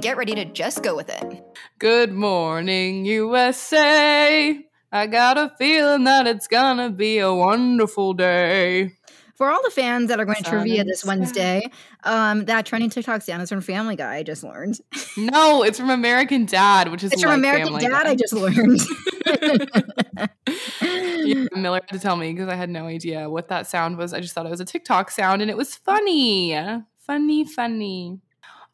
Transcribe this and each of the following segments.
get ready to just go with it. Good morning, USA. I got a feeling that it's gonna be a wonderful day. For all the fans that are going to trivia this. Wednesday, um, that trending TikTok sound is from Family Guy. I just learned. No, it's from American Dad, which is It's from like American Family Dad. Guy. I just learned. Yeah, Miller had to tell me because I had no idea what that sound was. I just thought it was a TikTok sound and it was funny. Funny, funny.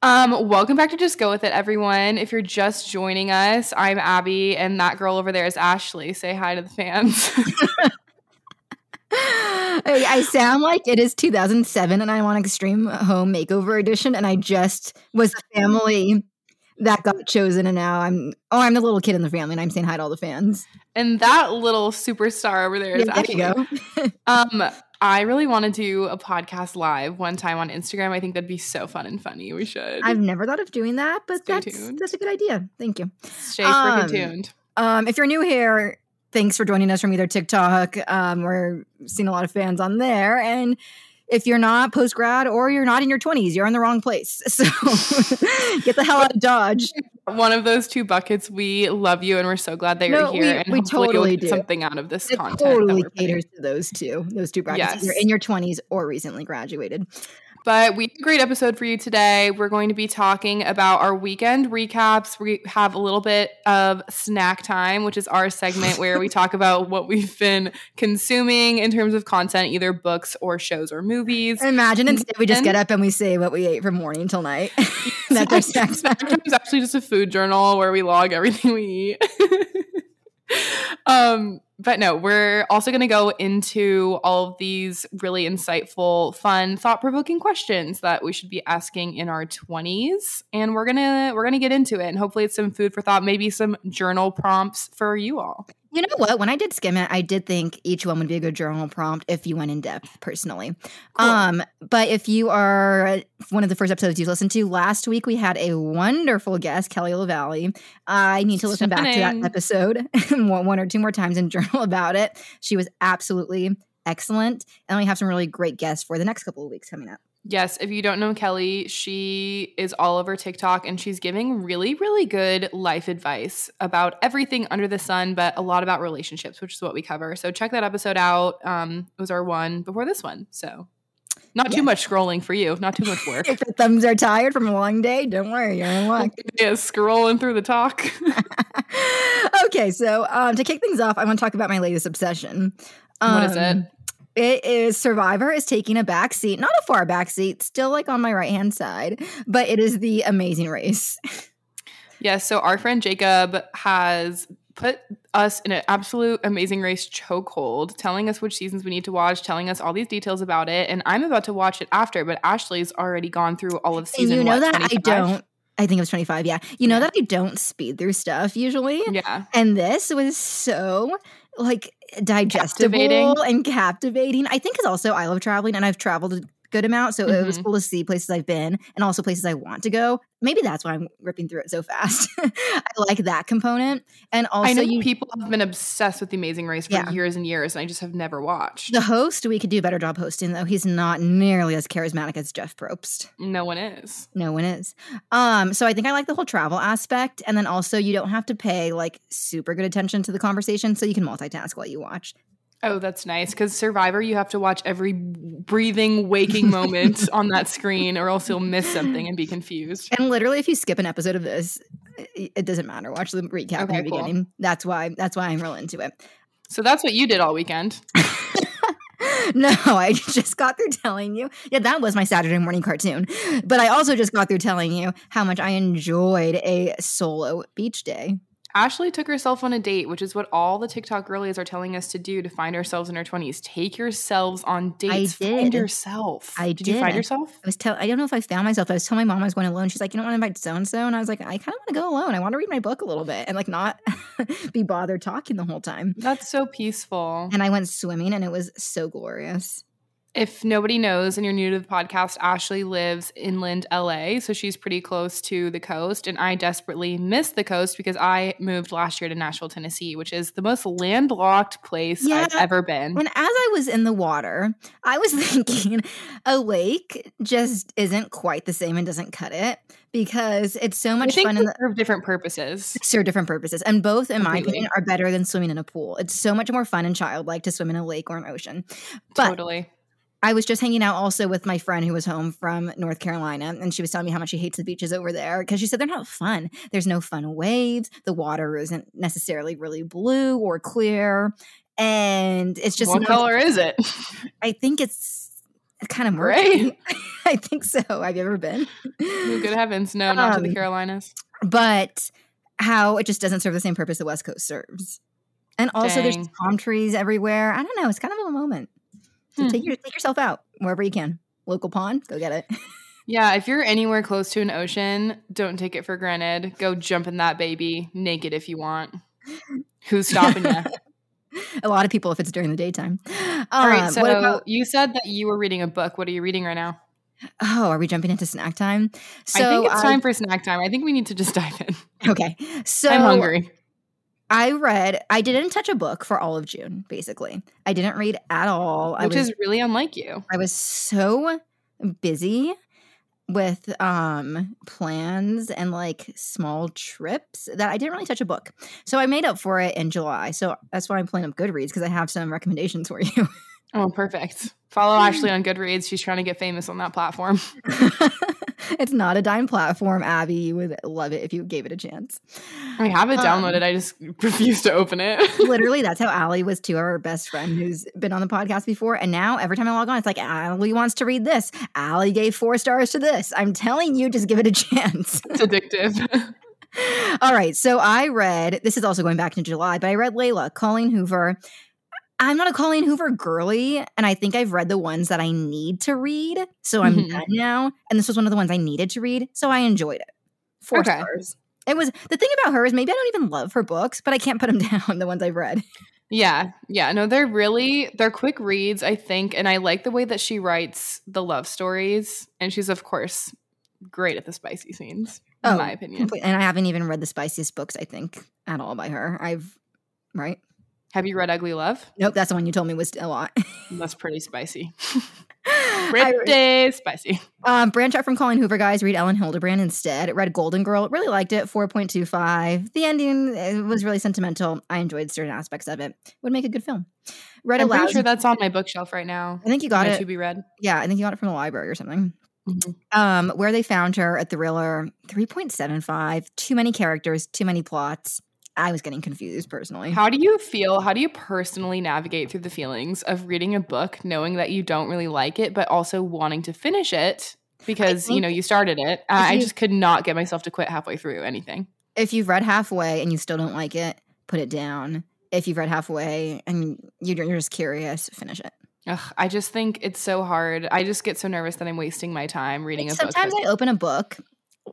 Um, welcome back to Just Go With It, everyone. If you're just joining us, I'm Abby and that girl over there is Ashley. Say hi to the fans. I, I sound like it is 2007 and I'm on Extreme Home Makeover Edition, and I just was the family that got chosen, and now I'm oh, I'm the little kid in the family, and I'm saying hi to all the fans. and that little superstar over there is Yeah, there you Ashley. go. Um, I really want to do a podcast live one time on Instagram. I think that'd be so fun and funny. We should. I've never thought of doing that, but Stay that's tuned. that's a good idea. Thank you. Stay freaking um, tuned. Um, if you're new here, thanks for joining us from either TikTok. Um, we're seeing a lot of fans on there. And if you're not post grad or you're not in your 20s, you're in the wrong place. So get the hell out of Dodge. One of those two buckets. We love you, and we're so glad that you're here. we- and we totally do. something out of this It content. totally putting. caters to those two, those two brackets. Yes. in your 20s or recently graduated. But we have a great episode for you today. We're going to be talking about our weekend recaps. We have a little bit of snack time, which is our segment where we talk about what we've been consuming in terms of content, either books or shows or movies. Imagine instead we just get up and we say what we ate from morning till night. That's our snack time. Sometimes actually just a food journal where we log everything we eat. um, but no, we're also going to go into all of these really insightful, fun, thought-provoking questions that we should be asking in our 20s, and we're going to we're going to get into it and hopefully it's some food for thought, maybe some journal prompts for you all. You know what? When I did skim it, I did think each one would be a good journal prompt if you went in depth personally. Cool. Um, but if you are one of the first episodes you've listened to, last week we had a wonderful guest, Kelly LaValle. I need to listen back to that episode one one or two more times and journal about it. She was absolutely excellent. And we have some really great guests for the next couple of weeks coming up. Yes, if you don't know Kelly, she is all over TikTok and she's giving really, really good life advice about everything under the sun, but a lot about relationships, which is what we cover. So check that episode out. Um, it was our one before this one. So not too much scrolling for you, not too much work. If your thumbs are tired from a long day, don't worry, you're in luck. yeah, scrolling through the talk. okay, so um, to kick things off, I want to talk about my latest obsession. what is it? It is Survivor is taking a back seat, not a far back seat, still like on my right hand side, but it is the Amazing Race. Yes, so our friend Jacob has put us in an absolute amazing race chokehold, telling us which seasons we need to watch, telling us all these details about it, and I'm about to watch it after, but Ashley's already gone through all of And season. you know what, that 25? I don't. I think it was 25. Yeah. You know that I don't speed through stuff usually. Yeah, And this was so like digestible Captivating. and captivating. I think is also I love traveling and I've traveled good amount. So it was Mhm. cool to see places I've been and also places I want to go. Maybe that's why I'm ripping through it so fast. I like that component. And also I know you people have been obsessed with the Amazing Race for Yeah. years and years, and I just have never watched. the host, we could do a better job hosting though. He's not nearly as charismatic as Jeff Probst. no one is. No one is. Um, so I think I like the whole travel aspect. And then also you don't have to pay like super good attention to the conversation. So you can multitask while you watch. Oh, that's nice. Because Survivor, you have to watch every breathing, waking moment on that screen, or else you'll miss something and be confused. And literally, if you skip an episode of this, it, doesn't matter. Watch the recap Okay, in the cool. beginning. That's why. That's why I'm real into it. So that's what you did all weekend. no, I just got through telling you. Yeah, that was my Saturday morning cartoon. But I also just got through telling you how much I enjoyed a solo beach day. Ashley took herself on a date, which is what all the TikTok girlies are telling us to do to find ourselves in our 20s. Take yourselves on dates. Find did. Find yourself. I did. did. you find yourself? I was tell I don't know if I found myself. I was telling my mom I was going alone. She's like, you don't want to invite so and so, and I was like, I kind of want to go alone. I want to read my book a little bit and like not be bothered talking the whole time. That's so peaceful. And I went swimming, and it was so glorious. If nobody knows and you're new to the podcast, Ashley lives inland LA, so she's pretty close to the coast. And I desperately miss the coast because I moved last year to Nashville, Tennessee, which is the most landlocked place Yeah. I've ever been. And as I was in the water, I was thinking a lake just isn't quite the same and doesn't cut it because it's so much fun the serve different purposes. serve different purposes. And both, in my opinion, are better than swimming in a pool. It's so much more fun and childlike to swim in a lake or an ocean. But totally. I was just hanging out also with my friend who was home from North Carolina, and she was telling me how much she hates the beaches over there because she said they're not fun. There's no fun waves. The water isn't necessarily really blue or clear, and it's just what not- color is it? I think it's kind of Gray? I think so. Have you ever been? Oh, good heavens, no, not to the Um, Carolinas. But how it just doesn't serve the same purpose the West Coast serves. And also, there's Dang. just palm trees everywhere. I don't know. It's kind of a moment. So Hmm. take your take yourself out wherever you can. Local pond, go get it. Yeah, if you're anywhere close to an ocean, don't take it for granted. Go jump in that baby naked if you want. Who's stopping you? a lot of people if it's during the daytime. All right, Um, so what about- you said that you were reading a book. What are you reading right now? oh, are we jumping into snack time? So I think it's time for snack time. I think we need to just dive in. Okay, so I'm hungry. I read. I didn't touch a book for all of June. Basically, I didn't read at all. I Which was is really unlike you. I was so busy with um plans and like small trips that I didn't really touch a book. So I made up for it in July. So that's why I'm playing up Goodreads because I have some recommendations for you. Oh, perfect. Follow Ashley on Goodreads. She's trying to get famous on that platform. it's not a dime platform, Abby. You would love it if you gave it a chance. I have it Um, downloaded. I just refuse to open it. Literally, that's how Allie was to our best friend who's been on the podcast before. And now every time I log on, it's like, Allie wants to read this. Allie gave four stars to this. I'm telling you, just give it a chance. it's addictive. All right. So I read, this is also going back to July, but I read Layla, Colleen Hoover. I'm not a Colleen Hoover girly, and I think I've read the ones that I need to read. So I'm Mhm. done now. And this was one of the ones I needed to read. So I enjoyed it. Four Okay. stars. It was the thing about her is maybe I don't even love her books, but I can't put them down, the ones I've read. Yeah, yeah. No, they're really they're quick reads, I think, and I like the way that she writes the love stories. And she's of course great at the spicy scenes, in Oh, my opinion. Complete- And I haven't even read the spiciest books, I think, at all by her. I've, right? Have you read Ugly Love? Nope, that's the one you told me was a lot. That's pretty spicy. I- spicy. Um, branch out from Colleen Hoover, guys. Read Elin Hilderbrand instead. Read Golden Girl. Really liked it. 4.25. The ending it was really sentimental. I enjoyed certain aspects of it. Would make a good film. Read I'm pretty sure that's on my bookshelf right now. I think you got it. to be read. Yeah, I think you got it from the library or something. Mhm. Um, Where They Found Her, a thriller. 3.75. Too many characters, too many plots. I was getting confused personally. How do you feel? How do you personally navigate through the feelings of reading a book, knowing that you don't really like it, but also wanting to finish it because you know you started it? I I just could not get myself to quit halfway through anything. if you've read halfway and you still don't like it, put it down. If you've read halfway and you- you're just curious, finish it. Ugh, I just think it's so hard. I just get so nervous that I'm wasting my time reading a Sometimes book. Sometimes I open a book.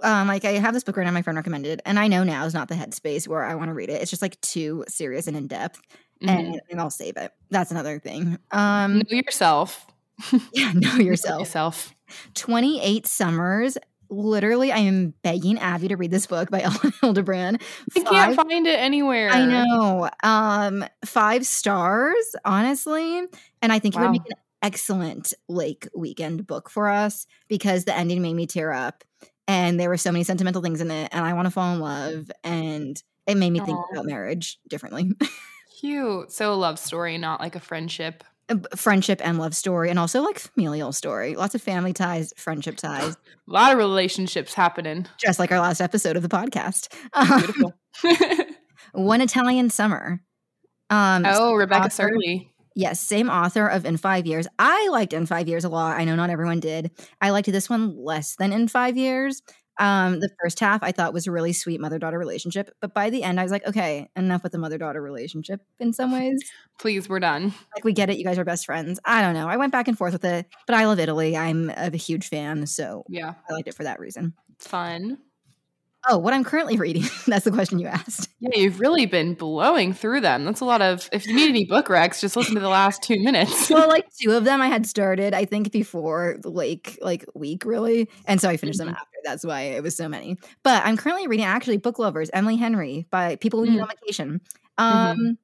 Um, like I have this book right now, my friend recommended, and I know now is not the headspace where I want to read it. It's just like too serious and in depth, Mhm. and, and I'll save it. That's another thing. Um, know yourself. yeah, know Know yourself. yourself. 28 Summers. Literally, I am begging Abby to read this book by Elin Hilderbrand. I can't find it anywhere. I know. Um, five stars, honestly. And I think it would Wow. make an excellent lake weekend book for us because the ending made me tear up. And there were so many sentimental things in it, and I want to fall in love. And it made me think about marriage differently. Cute. So a love story, not like a friendship. Friendship and love story, and also like familial story. Lots of family ties, friendship ties, A lot of relationships happening. just like our last episode of the podcast. Um, Beautiful. One Italian Summer. Um, oh, Rebecca author. Serle. Yes, same author of In Five Years. I liked In Five Years a lot. I know not everyone did. I liked this one less than In Five Years. Um, the first half I thought was a really sweet mother daughter relationship, but by the end I was like, okay, enough with the mother daughter relationship. In some ways, Please, we're done. like we get it, you guys are best friends. I don't know. I went back and forth with it, but I love Italy. I'm a huge fan, so Yeah, I liked it for that reason. fun. Oh, what I'm currently reading. That's the question you asked. Yeah, you've really been blowing through them. That's a lot of. If you need any book recs, just listen to the last two minutes. well, like two of them I had started, I think before the Lake like week really, and so I finished Mhm. them after. That's why it was so many. But I'm currently reading actually Book Lovers, Emily Henry by People We Meet Mm. on Vacation. Um,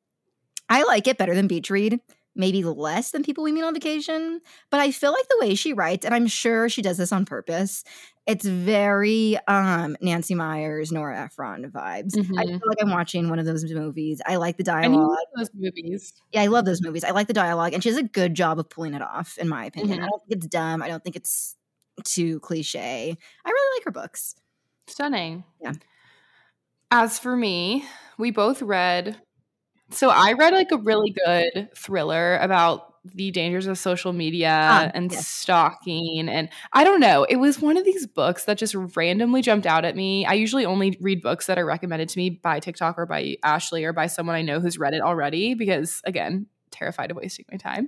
I like it better than Beach Read, maybe less than People We Meet on Vacation, but I feel like the way she writes, and I'm sure she does this on purpose. It's very um Nancy Meyers, Nora Ephron vibes. I Mhm. feel like I'm watching one of those movies. I like the I dialogue. those movies. Yeah, I love those movies. I like the dialogue, and she does a good job of pulling it off, in my opinion. Mhm. I don't think it's dumb. I don't think it's too cliche. I really like her books. Stunning. Yeah. As for me, we both read. So I read like a really good thriller about the dangers of social media Ah, and yes. stalking. And I don't know, it was one of these books that just randomly jumped out at me. I usually only read books that are recommended to me by TikTok or by Ashley or by someone I know who's read it already because, again, terrified of wasting my time.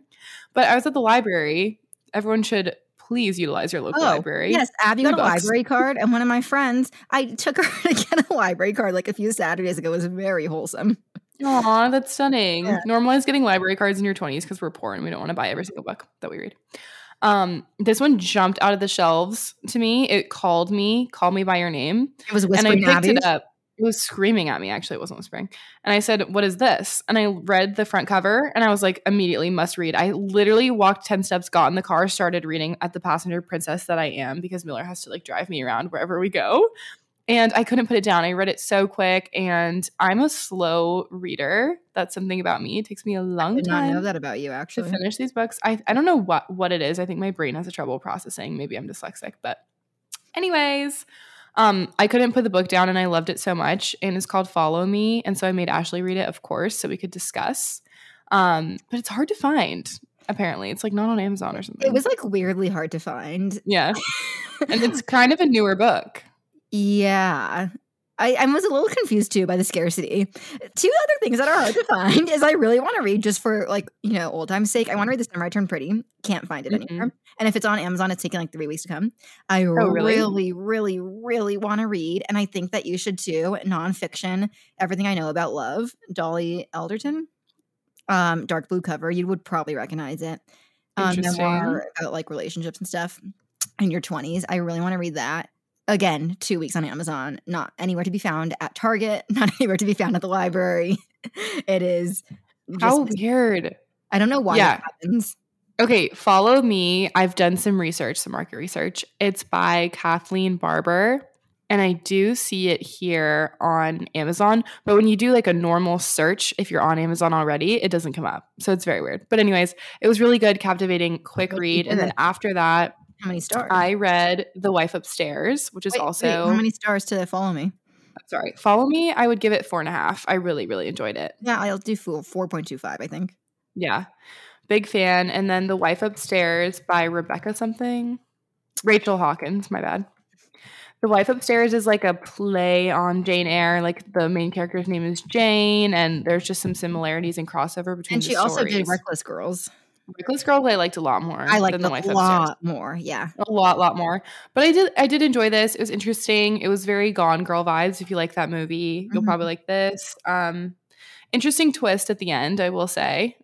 But I was at the library. Everyone should please utilize your local library. Oh, yes. Abby got a books. library card, and one of my friends, I took her to get a library card like a few Saturdays ago. It was very wholesome. Aw, that's stunning. Yeah. Normalize getting library cards in your 20s because we're poor and we don't want to buy every single book that we read. Um, this one jumped out of the shelves to me. It called me, call me by your name. It was whispering and I picked it up. It was screaming at me, actually, it wasn't whispering. And I said, What is this? And I read the front cover and I was like, immediately must read. I literally walked 10 steps, got in the car, started reading at the passenger princess that I am because Miller has to like drive me around wherever we go. And I couldn't put it down. I read it so quick and I'm a slow reader. That's something about me. It takes me a long Did not know that about you, actually. to finish these books. I, I don't know what what it is. I think my brain has a trouble processing. Maybe I'm dyslexic, but anyways, um, I couldn't put the book down and I loved it so much. And it's called Follow Me. And so I made Ashley read it, of course, so we could discuss. Um, but it's hard to find, apparently. It's like not on Amazon or something. It was like weirdly hard to find. yeah. and it's kind of a newer book. Yeah. I, I was a little confused too by the scarcity. Two other things that are hard to find is I really want to read just for like, you know, old time's sake. I want to read The Summer I Turned Pretty. Can't find it Mhm. anywhere. And if it's on Amazon, it's taking like three weeks to come. I really? really, really, really want to read. And I think that you should too. Nonfiction, Everything I Know About Love, Dolly Alderton. Um, dark blue cover. You would probably recognize it. Um, Interesting. memoir about like relationships and stuff in your 20s. I really want to read that again two weeks on amazon not anywhere to be found at target not anywhere to be found at the library it is just, How weird. i don't know why Yeah. that happens Okay, follow me. I've done some research, some market research. It's by Kathleen Barber. And I do see it here on Amazon. But when you do like a normal search, if you're on Amazon already, it doesn't come up. So it's very weird. But, anyways, it was really good, captivating, quick read. And then after that, how many stars I read The Wife Upstairs, which is Wait, wait, also how many stars to follow me sorry. Follow me. I would give it four and a half. I really, really enjoyed it. yeah i'll do four, 4.25 i think Yeah. Big fan. And then The Wife Upstairs by Rebecca something. Rachel Hawkins, my bad. The Wife Upstairs is like a play on Jane Eyre. Like the main character's name is Jane, and there's just some similarities and crossover between and she also did reckless girls Reckless Girl I liked a lot more. i like than the Wife a Upstairs. lot more yeah. A lot lot more. But i did i did enjoy this. It was interesting. It was very gone girl vibes. If you like that movie you'll Mhm. probably like this. Um interesting twist at the end i will say.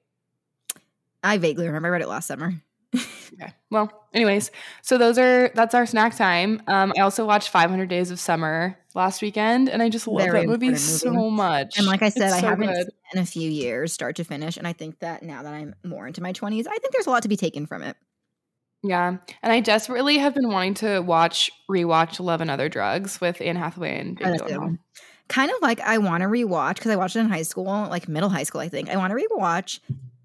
I vaguely remember i read it last summer. Okay. Well anyways so those are that's our snack time. Um i also watched 500 days of summer last weekend and i just love Very that movie important so much. And like i said It's i so haven't good. In a few years start to finish and i think that now that i'm more into my 20s i think there's a lot to be taken from it yeah and i desperately have been wanting to watch rewatch love and other drugs with anne hathaway and Jake that's a good Gyllenhaal. Kind of like I want to rewatch because I watched it in high school, like middle high school, I think. I want to rewatch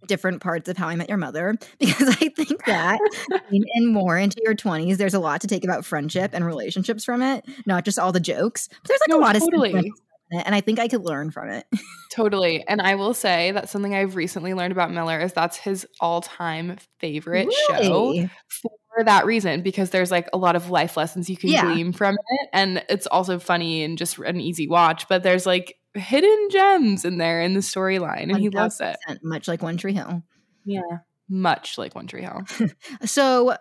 different parts of How I Met Your Mother because I think that in, in more into your 20s, there's a lot to take about friendship and relationships from it, not just all the jokes. But there's like No, a lot totally. of it, and I think I could learn from it. Totally. And I will say that something I've recently learned about Miller is that's his all time favorite show Really? for for that reason because there's like a lot of life lessons you can Yeah. glean from it and it's also funny and just an easy watch but there's like hidden gems in there in the storyline and he loves it Much like One Tree Hill. yeah much like one tree hill So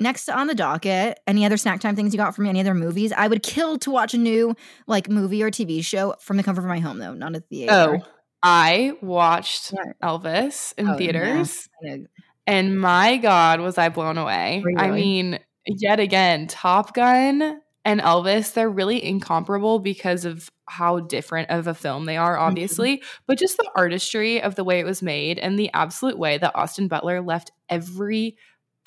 next on the docket, any other snack time things you got from me? Any other movies? I would kill to watch a new like movie or TV show from the comfort of my home, though, not at the theater. oh i watched What? elvis in Oh, theaters know. and my god was i blown away you i mean yet again top gun and elvis they're really incomparable because of how different of a film they are Mm-hmm. obviously but just the artistry of the way it was made and the absolute way that austin butler left every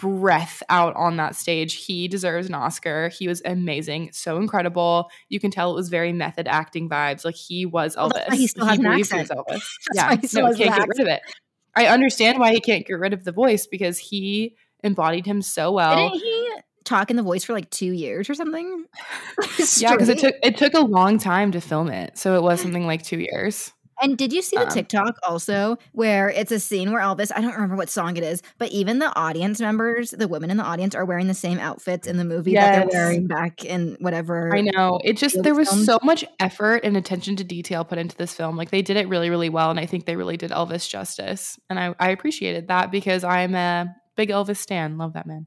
breath out on that stage. He deserves an oscar. He was amazing so incredible. You can tell it was very method acting vibes. Like he was Well, elvis. why he still has an believed he accent. elvis yeah. he still no has can't an get rid of it. i understand why he can't get rid of the voice because he embodied him so well. Didn't he talk in the voice for like two years or something? yeah because it took it took a long time to film it so it was something like two years And did you see the Um, TikTok also where it's a scene where Elvis, I don't remember what song it is, but even the audience members, the women in the audience are wearing the same outfits in the movie that they're wearing back in whatever. I know. It just there was film. so much effort and attention to detail put into this film. Like they did it really, really well, and I think they really did Elvis justice. And I, I appreciated that because I'm a big Elvis stan. Love that man.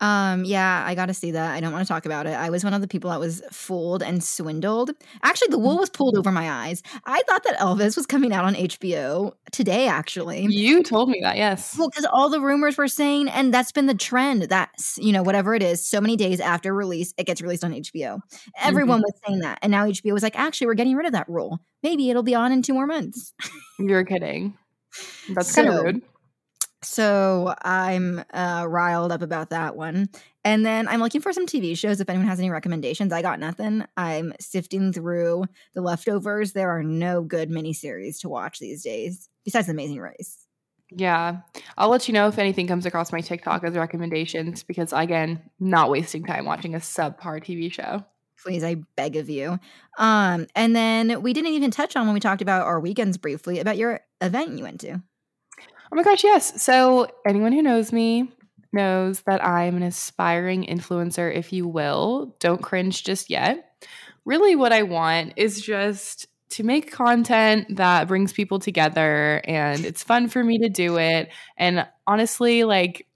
Um, yeah, I got to see that. I don't want to talk about it. I was one of the people that was fooled and swindled. Actually, the wool was pulled over my eyes. I thought that Elvis was coming out on HBO today, actually. You told me that, yes. Well, because all the rumors were saying, and that's been the trend. That's you know whatever it is. So many days after release, it gets released on HBO. Everyone was saying that, and now HBO was like, actually, we're getting rid of that rule. Maybe it'll be on in two more months. You're kidding. That's kind of rude. So I'm uh, riled up about that one. And then I'm looking for some TV shows. If anyone has any recommendations, I got nothing. I'm sifting through the leftovers. There are no good miniseries to watch these days, besides Amazing Race. Yeah. I'll let you know if anything comes across my TikTok as recommendations because again, not wasting time watching a subpar TV show. Please, I beg of you. Um, and then we didn't even touch on when we talked about our weekends briefly about your event you went to. Oh my gosh, yes. So, anyone who knows me knows that I'm an aspiring influencer, if you will. Don't cringe just yet. Really, what I want is just to make content that brings people together and it's fun for me to do it. And honestly, like,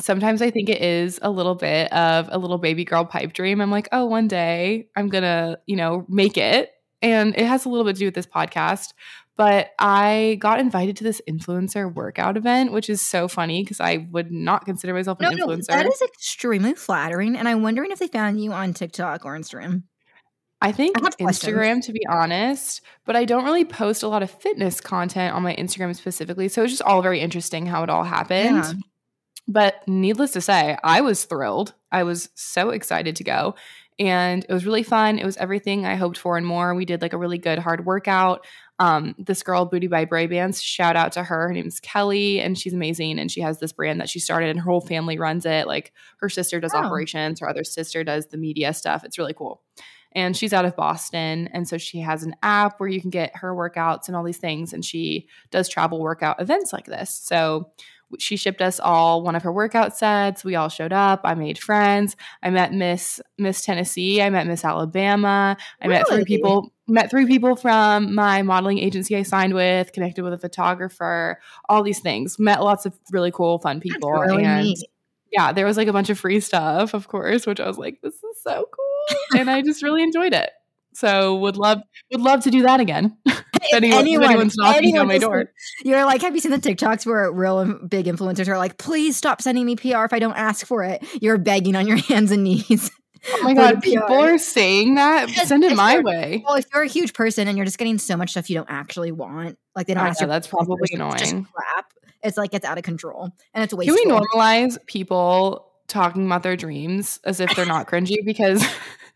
sometimes I think it is a little bit of a little baby girl pipe dream. I'm like, oh, one day I'm going to, you know, make it. And it has a little bit to do with this podcast but I got invited to this influencer workout event, which is so funny because I would not consider myself an no, influencer. that is extremely flattering. And I'm wondering if they found you on TikTok or Instagram. I think I have questions. Instagram, to be honest, but I don't really post a lot of fitness content on my Instagram specifically. So it's just all very interesting how it all happened. Yeah. But needless to say, I was thrilled. I was so excited to go. And it was really fun. It was everything I hoped for and more. We did like a really good hard workout. Um, this girl, Booty by Bray Bands, shout out to her. Her name's Kelly, and she's amazing. And she has this brand that she started, and her whole family runs it. Like her sister does Oh. operations, her other sister does the media stuff. It's really cool. And she's out of Boston. And so she has an app where you can get her workouts and all these things. And she does travel workout events like this. So she shipped us all one of her workout sets. We all showed up. I made friends. I met Miss Miss Tennessee. I met Miss Alabama. I met three people. Met three people from my modeling agency I signed with. Connected with a photographer. All these things. Met lots of really cool, fun people. really and neat. yeah, there was like a bunch of free stuff, of course, which I was like, this is so cool, and I just really enjoyed it. So would love would love to do that again. if, anyone, if anyone- anyone's knocking anyone on my door. You're like, have you seen the TikToks where real big influencers are like, please stop sending me PR if I don't ask for it? You're begging on your hands and knees. Oh my god, people PR. are saying that. Yes, Send it my way. Well, if you're a huge person and you're just getting so much stuff you don't actually want, like they don't ask know, that's probably permission, it's just annoying. crap. It's like it's out of control and it's Can we normalize people talking about their dreams as if they're not cringy? Because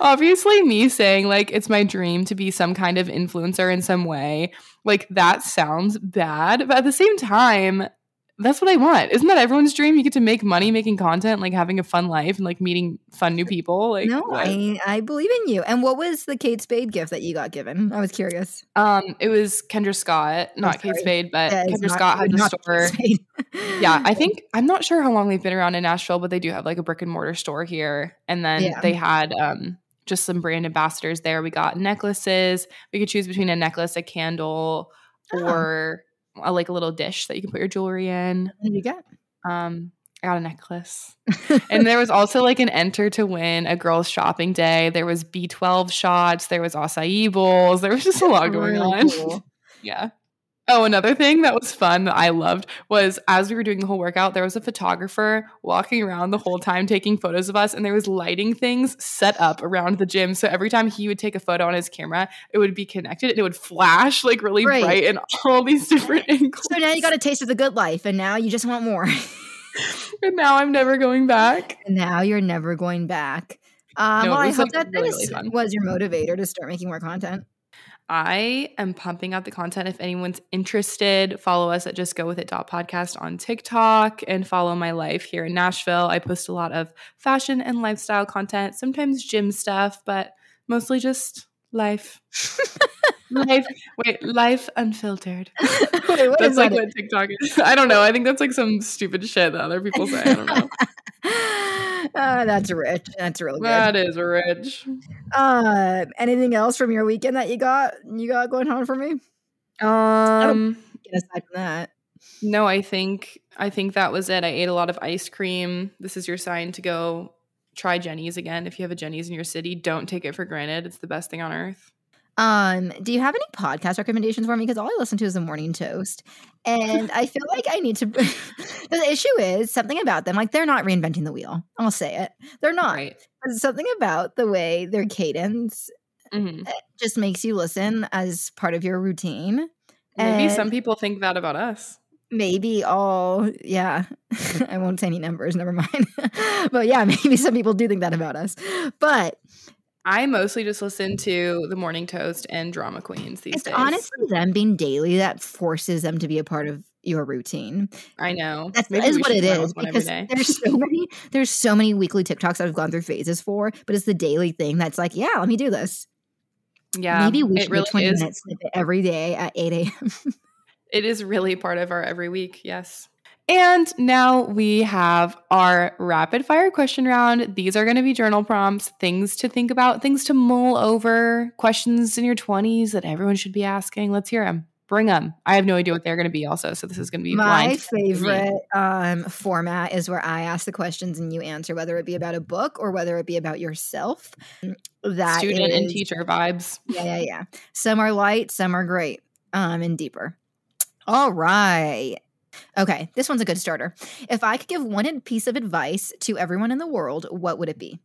obviously, me saying like it's my dream to be some kind of influencer in some way, like that sounds bad. But at the same time, That's what I want. Isn't that everyone's dream? You get to make money making content, like having a fun life and like meeting fun new people. Like no, what? I I believe in you. And what was the Kate Spade gift that you got given? I was curious. um, it was Kendra Scott, not Kate. Spade, but Yeah, Kendra not- Scott had a store. Yeah, I think I'm not sure how long they've been around in Nashville, but they do have like a brick and mortar store here. And then Yeah. they had um just some brand ambassadors there. We got necklaces. We could choose between a necklace, a candle, Oh. or a, like a little dish that you can put your jewelry in. What did you get? Um, I got a necklace. and there was also like an enter to win a girls shopping day. There was B12 shots. There was acai bowls. There was just a lot going Really on. cool. Yeah. Oh, another thing that was fun that I loved was as we were doing the whole workout, there was a photographer walking around the whole time taking photos of us, and there was lighting things set up around the gym. So every time he would take a photo on his camera, it would be connected and it would flash like really Right. bright in all these different angles. So now you got a taste of the good life, and now you just want more. and now I'm never going back. and now you're never going back. Um, No, well, I hope like, that really, this really was your motivator to start making more content. I am pumping out the content. If anyone's interested, follow us at Just Go With It podcast on TikTok and follow my life here in Nashville. I post a lot of fashion and lifestyle content, sometimes gym stuff, but mostly just life. life. Wait, life unfiltered. Wait, what that's like what TikTok is. I don't know. I think that's like some stupid shit that other people say. I don't know. Uh, that's rich. That's really good. that is rich. Uh, anything else from your weekend that you got you got going on for me? Um. Aside from that, No, I think I think that was it. I ate a lot of ice cream. This is your sign to go try Jeni's again. If you have a Jeni's in your city, don't take it for granted. It's the best thing on earth. Um, do you have any podcast recommendations for me? Because all I listen to is the Morning Toast, and I feel like I need to. the issue is something about them. Like they're not reinventing the wheel. I'll say it. They're not. Right. Something about the way their cadence hmm just makes you listen as part of your routine. Maybe And- some people think that about us. maybe all yeah i won't say any numbers never mind but yeah maybe some people do think that about us but I mostly just listen to the Morning Toast and Drama Queens these it's days. honestly them being daily that forces them to be a part of your routine I know. that's Maybe is what it is with one every because there's so many there's so many weekly tiktoks that i've gone through phases for but it's the daily thing that's like yeah let me do this yeah, maybe we should really do 20 is. minutes every day at 8 a.m It is really part of our every week. Yes. And now we have our rapid fire question round. These are going to be journal prompts, things to think about, things to mull over, questions in your 20s that everyone should be asking. Let's hear them. Bring them. I have no idea what they're going to be, also. So this is going to be My favorite um, format is where I ask the questions and you answer, whether it be about a book or whether it be about yourself. That Student and teacher vibes. Yeah, yeah, yeah. Some are light, some are great, um, and deeper. All right. Okay, this one's a good starter. If I could give one piece of advice to everyone in the world, what would it be?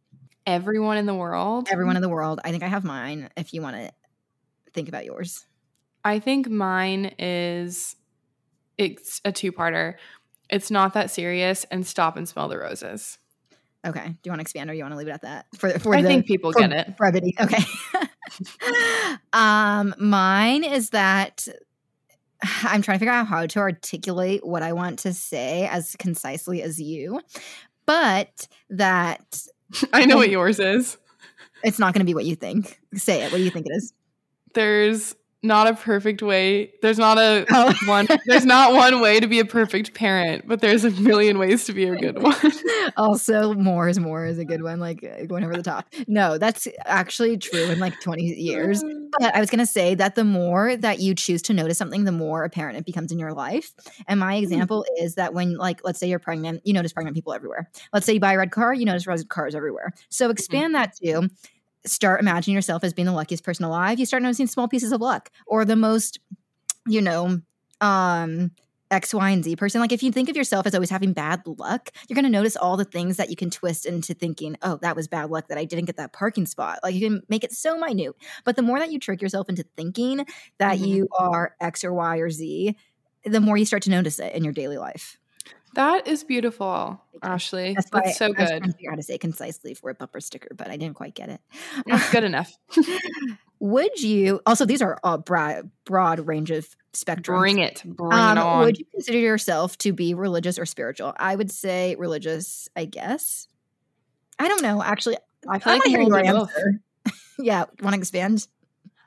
Everyone in the world. Everyone in the world. I think I have mine. If you want to think about yours. I think mine is it's a two-parter. It's not that serious and stop and smell the roses. Okay. Do you want to expand or you want to leave it at that? For, for I the, think people get it. brevity. Okay. um, mine is that I'm trying to figure out how to articulate what I want to say as concisely as you, but that I know what yours is. it's not going to be what you think. Say it. What do you think it is? There's not a perfect way. There's not a Oh. one. There's not one way to be a perfect parent, but there's a million ways to be a good one. also, more is more is a good one, like uh, going over the top. No, that's actually true in like 20 years. But I was going to say that the more that you choose to notice something, the more apparent it becomes in your life. And my example is that when, like, let's say you're pregnant, you notice pregnant people everywhere. Let's say you buy a red car, you notice red cars everywhere. So expand that to start imagining yourself as being the luckiest person alive. You start noticing small pieces of luck or the most, you know, um, X, Y, and Z person. Like if you think of yourself as always having bad luck, you're going to notice all the things that you can twist into thinking, oh, that was bad luck that I didn't get that parking spot. Like you can make it so minute. But the more that you trick yourself into thinking that Mhm. you are X or Y or Z, the more you start to notice it in your daily life. That is beautiful, Ashley. That's, That's, so I was trying to good. figure out how to say concisely for a bumper sticker, but I didn't quite get it. That's good enough. Would you also these are a broad broad range of spectrum. Bring it. Bring Um, it on. would you consider yourself to be religious or spiritual? I would say religious, I guess. I don't know, actually. I feel I like want to I'm hear your little bit of both. answer. yeah, want to expand?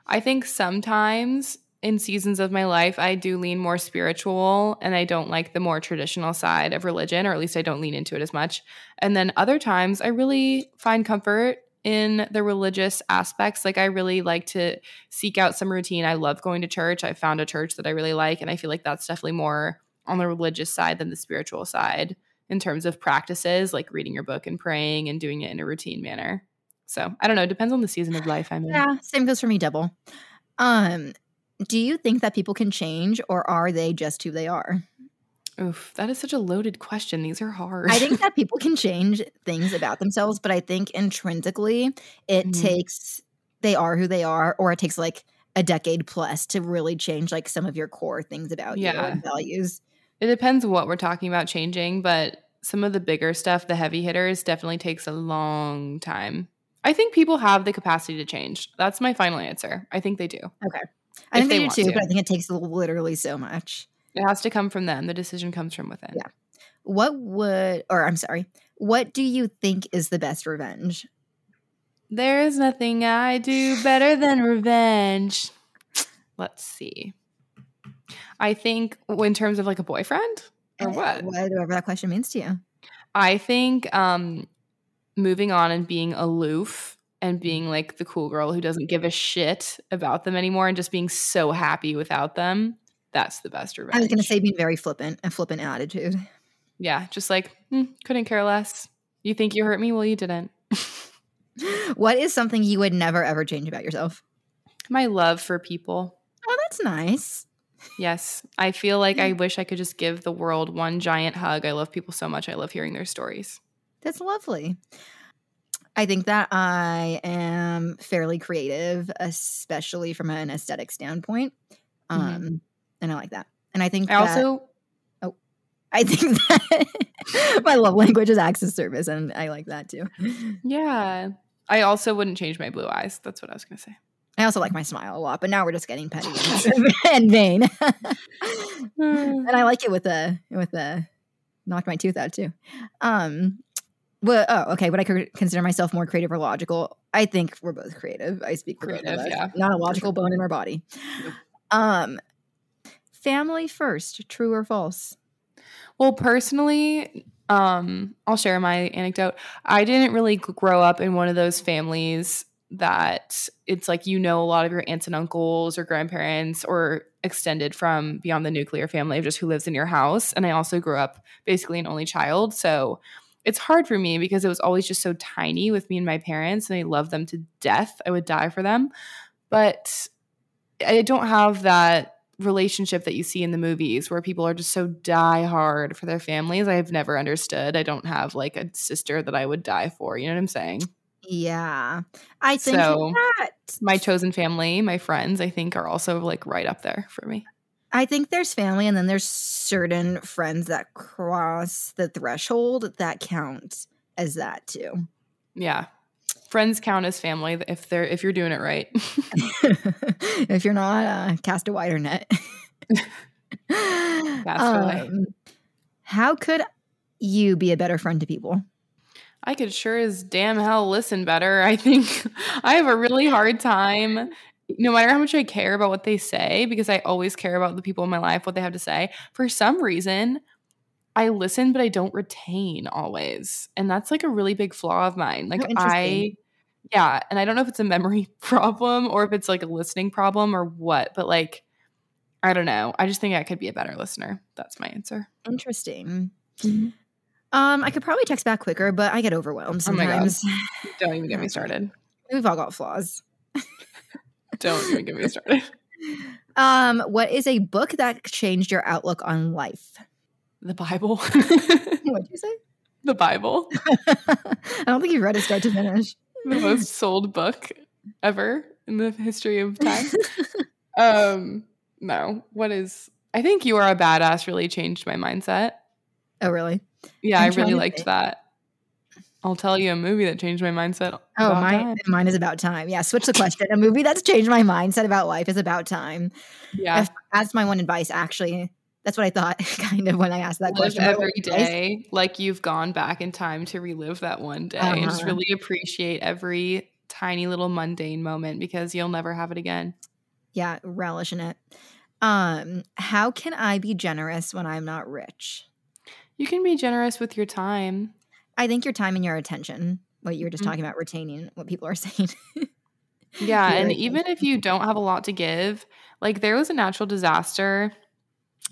I think sometimes in seasons of my life, I do lean more spiritual and I don't like the more traditional side of religion, or at least I don't lean into it as much. And then other times, I really find comfort in the religious aspects. Like, I really like to seek out some routine. I love going to church. I found a church that I really like. And I feel like that's definitely more on the religious side than the spiritual side in terms of practices, like reading your book and praying and doing it in a routine manner. So I don't know. It depends on the season of life I'm in. Yeah, same goes for me, double. Um, do you think that people can change or are they just who they are? Oof, that is such a loaded question. These are hard. I think that people can change things about themselves, but I think intrinsically it Mhm. takes they are who they are, or it takes like a decade plus to really change like some of your core things about you Yeah. and values. it depends what we're talking about changing, but some of the bigger stuff, the heavy hitters, definitely takes a long time. I think people have the capacity to change. That's my final answer. I think they do. I think they they do too, to. but I think it takes literally so much. It has to come from them. The decision comes from within. Yeah. What would, or I'm sorry, what do you think is the best revenge? There is nothing I do better than revenge. Let's see. I think in terms of like a boyfriend or Uh, what? Whatever that question means to you. I think um moving on and being aloof and being like the cool girl who doesn't give a shit about them anymore and just being so happy without them. That's the best revenge. I was going to say being very flippant, a flippant attitude. yeah, just like hmm, couldn't care less. You think you hurt me? Well, you didn't. what is something you would never ever change about yourself? My love for people. Oh, that's nice. Yes, I feel like I wish I could just give the world one giant hug. I love people so much. I love hearing their stories. That's lovely. I think that I am fairly creative, especially from an aesthetic standpoint. Um, Mhm. and I like that. And I think I that- also oh, I think that my love language is acts of service, and I like that too. yeah. I also wouldn't change my blue eyes. That's what I was going to say. I also like my smile a lot, but now we're just getting petty and- and vain. and I like it with a with a knocked my tooth out too. Um, well, oh, okay. Would I co- consider myself more creative or logical? I think we're both creative. I speak for both of Creative, yeah. Not a logical bone in our body. Nope. Um, family first, true or false? Well, personally, um, I'll share my anecdote. I didn't really grow up in one of those families that it's like you know a lot of your aunts and uncles or grandparents or extended from beyond the nuclear family of just who lives in your house. And I also grew up basically an only child. So it's hard for me because it was always just so tiny with me and my parents, and I love them to death. I would die for them. But I don't have that relationship that you see in the movies where people are just so die hard for their families. I've never understood. I don't have like a sister that I would die for. You know what I'm saying? Yeah, I think So, that My chosen family, my friends, I think are also like right up there for me. I think there's family, and then there's certain friends that cross the threshold that count as that too. Yeah. Friends count as family if they're if you're doing it right. if you're not, uh, cast a wider net. um, how could you be a better friend to people? I could sure as damn hell listen better. I think I have a really hard time, no matter how much I care about what they say, because I always care about the people in my life, what they have to say. For some reason, I listen, but I don't retain always. And that's like a really big flaw of mine. Like, Oh. I, yeah. And I don't know if it's a memory problem or if it's like a listening problem or what, but like, I don't know. I just think I could be a better listener. That's my answer. Interesting. Mhm. Um, I could probably text back quicker, but I get overwhelmed Oh sometimes. Don't even get me started. We've all got flaws. Don't even get me started. Um, what is a book that changed your outlook on life? The Bible. What'd you say? the Bible. I don't think you've read it start to finish. The most sold book ever in the history of time. um, no. What is I think you are a badass really changed my mindset. oh, really? Yeah, I'm I really liked that. I'll tell you a movie that changed my mindset. Oh, mine, time. mine is about time. Yeah, switch the question. A movie that's changed my mindset about life is about time. Yeah. If- That's my one advice, actually. That's what I thought, kind of, when I asked that Live question. Every advice- like you've gone back in time to relive that one day and just Uh-huh. really appreciate every tiny little mundane moment because you'll never have it again. Yeah, relish in it. Um, how can I be generous when I'm not rich? You can be generous with your time. I think your time and your attention, what you were just Mhm. talking about, retaining what people are saying. Yeah, and even if you don't have a lot to give, like there was a natural disaster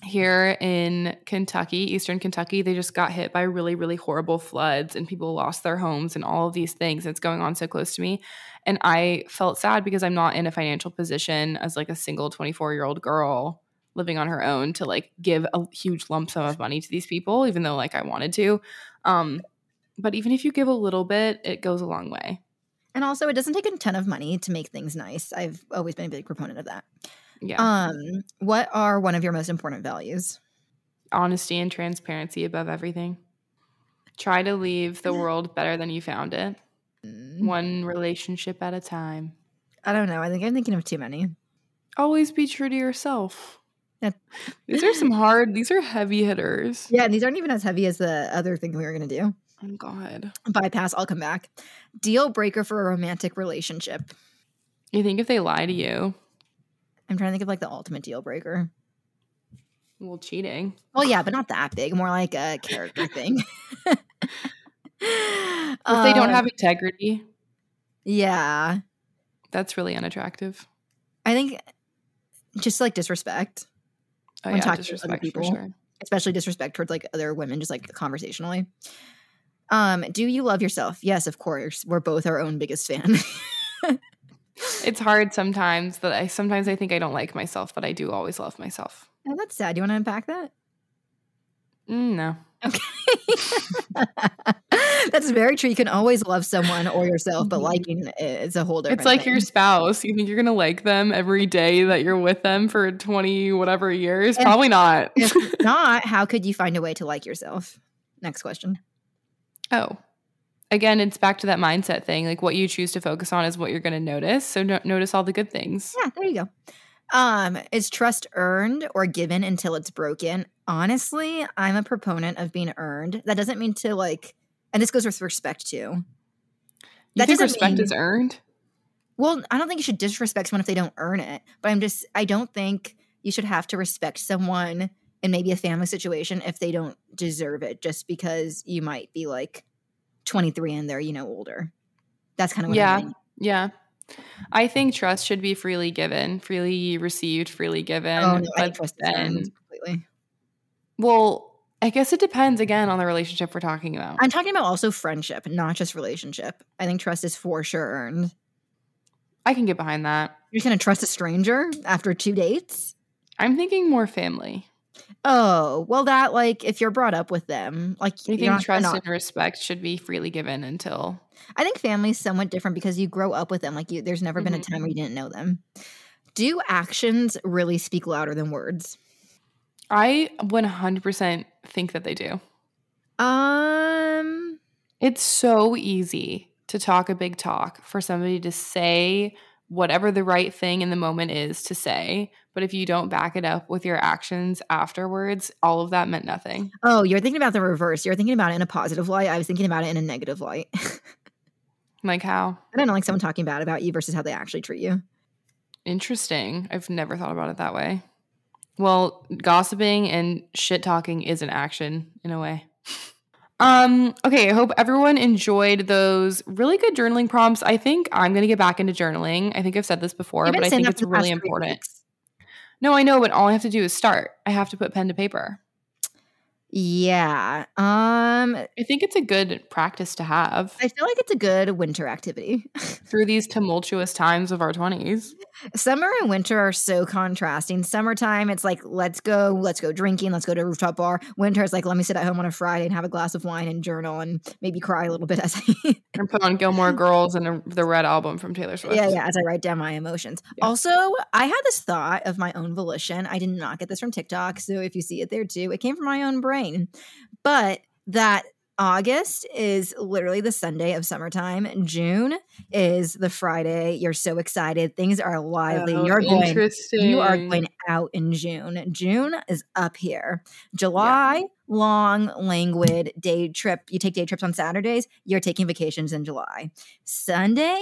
here in Kentucky, Eastern Kentucky. They just got hit by really, really horrible floods and people lost their homes and all of these things. It's going on so close to me. And I felt sad because I'm not in a financial position as like a single 24 year old girl living on her own to like give a huge lump sum of money to these people, even though like I wanted to. Um, but even if you give a little bit, it goes a long way. and also, it doesn't take a ton of money to make things nice. I've always been a big proponent of that. Yeah. Um, what are one of your most important values? honesty and transparency above everything. Try to leave the world better than you found it, Mm, one relationship at a time. I don't know. I think I'm thinking of too many. Always be true to yourself. Yeah. These are some hard, these are heavy hitters. Yeah, and these aren't even as heavy as the other thing we were going to do. Oh, God. Bypass, I'll come back. Deal breaker for a romantic relationship. You think if they lie to you, I'm trying to think of like the ultimate deal breaker. well, cheating. Well, yeah, but not that big. More like a character thing. if they don't have um, integrity, yeah, that's really unattractive. I think just like disrespect, Oh, yeah, talking to other disrespect for people. sure. especially disrespect towards like other women, just like conversationally. Um, do you love yourself? Yes, of course. We're both our own biggest fan. It's hard sometimes that I sometimes I think I don't like myself, but I do always love myself. oh, that's sad. Do you want to unpack that? Mm, no. Okay. That's very true. You can always love someone or yourself, but Mhm. liking is a whole different It's like thing. your spouse. You think you're gonna like them every day that you're with them for twenty whatever years? If- Probably not. if not, how could you find a way to like yourself? Next question. Oh, again, it's back to that mindset thing. Like what you choose to focus on is what you're gonna notice. So no- notice all the good things. Yeah, there you go. Um, is trust earned or given until it's broken? Honestly, I'm a proponent of being earned. That doesn't mean to like, and this goes with respect too. You That think respect mean- is earned? Well, I don't think you should disrespect someone if they don't earn it. But I'm just, I don't think you should have to respect someone in maybe a family situation if they don't deserve it just because you might be like 23 and they're, you know, older. That's kind of what Yeah. I'm getting. Yeah. I think trust should be freely given, freely received, freely given. Oh, no, I but trust then, completely. well, I guess it depends again on the relationship we're talking about. I'm talking about also friendship, not just relationship. I think trust is for sure earned. I can get behind that. You're just gonna trust a stranger after two dates? I'm thinking more family. Oh, well, that like if you're brought up with them, like You think not- trust not- and respect should be freely given until I think family's somewhat different because you grow up with them. Like you, there's never been a Mhm. time where you didn't know them. Do actions really speak louder than words? I 100% think that they do. Um, It's so easy to talk a big talk for somebody to say whatever the right thing in the moment is to say. But if you don't back it up with your actions afterwards, all of that meant nothing. oh, you're thinking about the reverse. You're thinking about it in a positive light. I was thinking about it in a negative light. Like, how? I don't know, like someone talking bad about you versus how they actually treat you. Interesting. I've never thought about it that way. Well, gossiping and shit talking is an action in a way. Um, okay, I hope everyone enjoyed those really good journaling prompts. I think I'm going to get back into journaling. I think I've said this before, but I think it's for the past really important. weeks. No, I know, but all I have to do is start. I have to put pen to paper. Yeah. Um, I think it's a good practice to have I feel like it's a good winter activity. through these tumultuous times of our 20s. Summer and winter are so contrasting. Summertime, it's like, let's go, let's go drinking, let's go to a rooftop bar. Winter is like, let me sit at home on a Friday and have a glass of wine and journal and maybe cry a little bit as I, And put on Gilmore Girls and the Red album from Taylor Swift. yeah, yeah, as I write down my emotions. Yeah. Also, I had this thought of my own volition. I did not get this from TikTok. So if you see it there too, it came from my own brain. But that August is literally the Sunday of summertime. June is the Friday. You're so excited. Things are lively. Oh, You're going you are going out in June. June is up here. July, long, languid day trip. You take day trips on Saturdays. You're taking vacations in July. Sunday,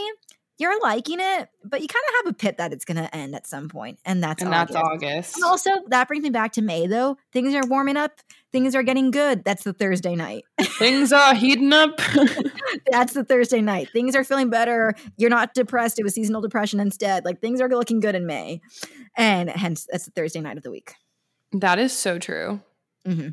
you're liking it, but you kind of have a pit that it's going to end at some point, and that's and August. that's August. And also, that brings me back to May, though. Things are warming up. Things are getting good. That's the Thursday night. Things are heating up. That's the Thursday night. Things are feeling better. You're not depressed. It was seasonal depression instead. Like things are looking good in May. And hence, that's the Thursday night of the week. that is so true. hmm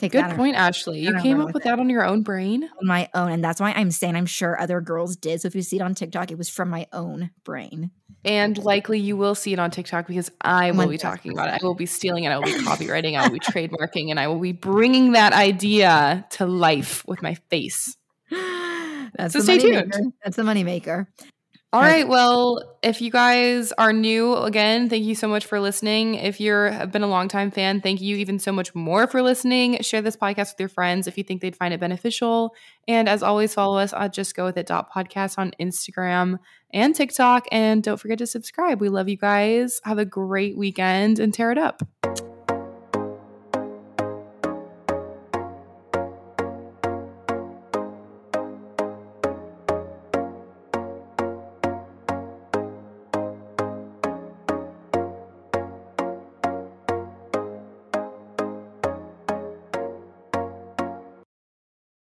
Take Good that point, Ashley. You came up with with it. that on your own brain. on my own. And that's why I'm saying I'm sure other girls did. So if you see it on TikTok, it was from my own brain. And likely you will see it on TikTok because I will be talking about it. I will be stealing it. I will be copyrighting. I will be trademarking, and I will be bringing that idea to life with my face. That's So the stay tuned. maker. That's the moneymaker. All right. Well, if you guys are new, again, thank you so much for listening. If you're have been a longtime fan, thank you even so much more for listening. Share this podcast with your friends if you think they'd find it beneficial. And as always, follow us at Just Go With It dot podcast on Instagram and TikTok. And don't forget to subscribe. We love you guys. Have a great weekend and tear it up.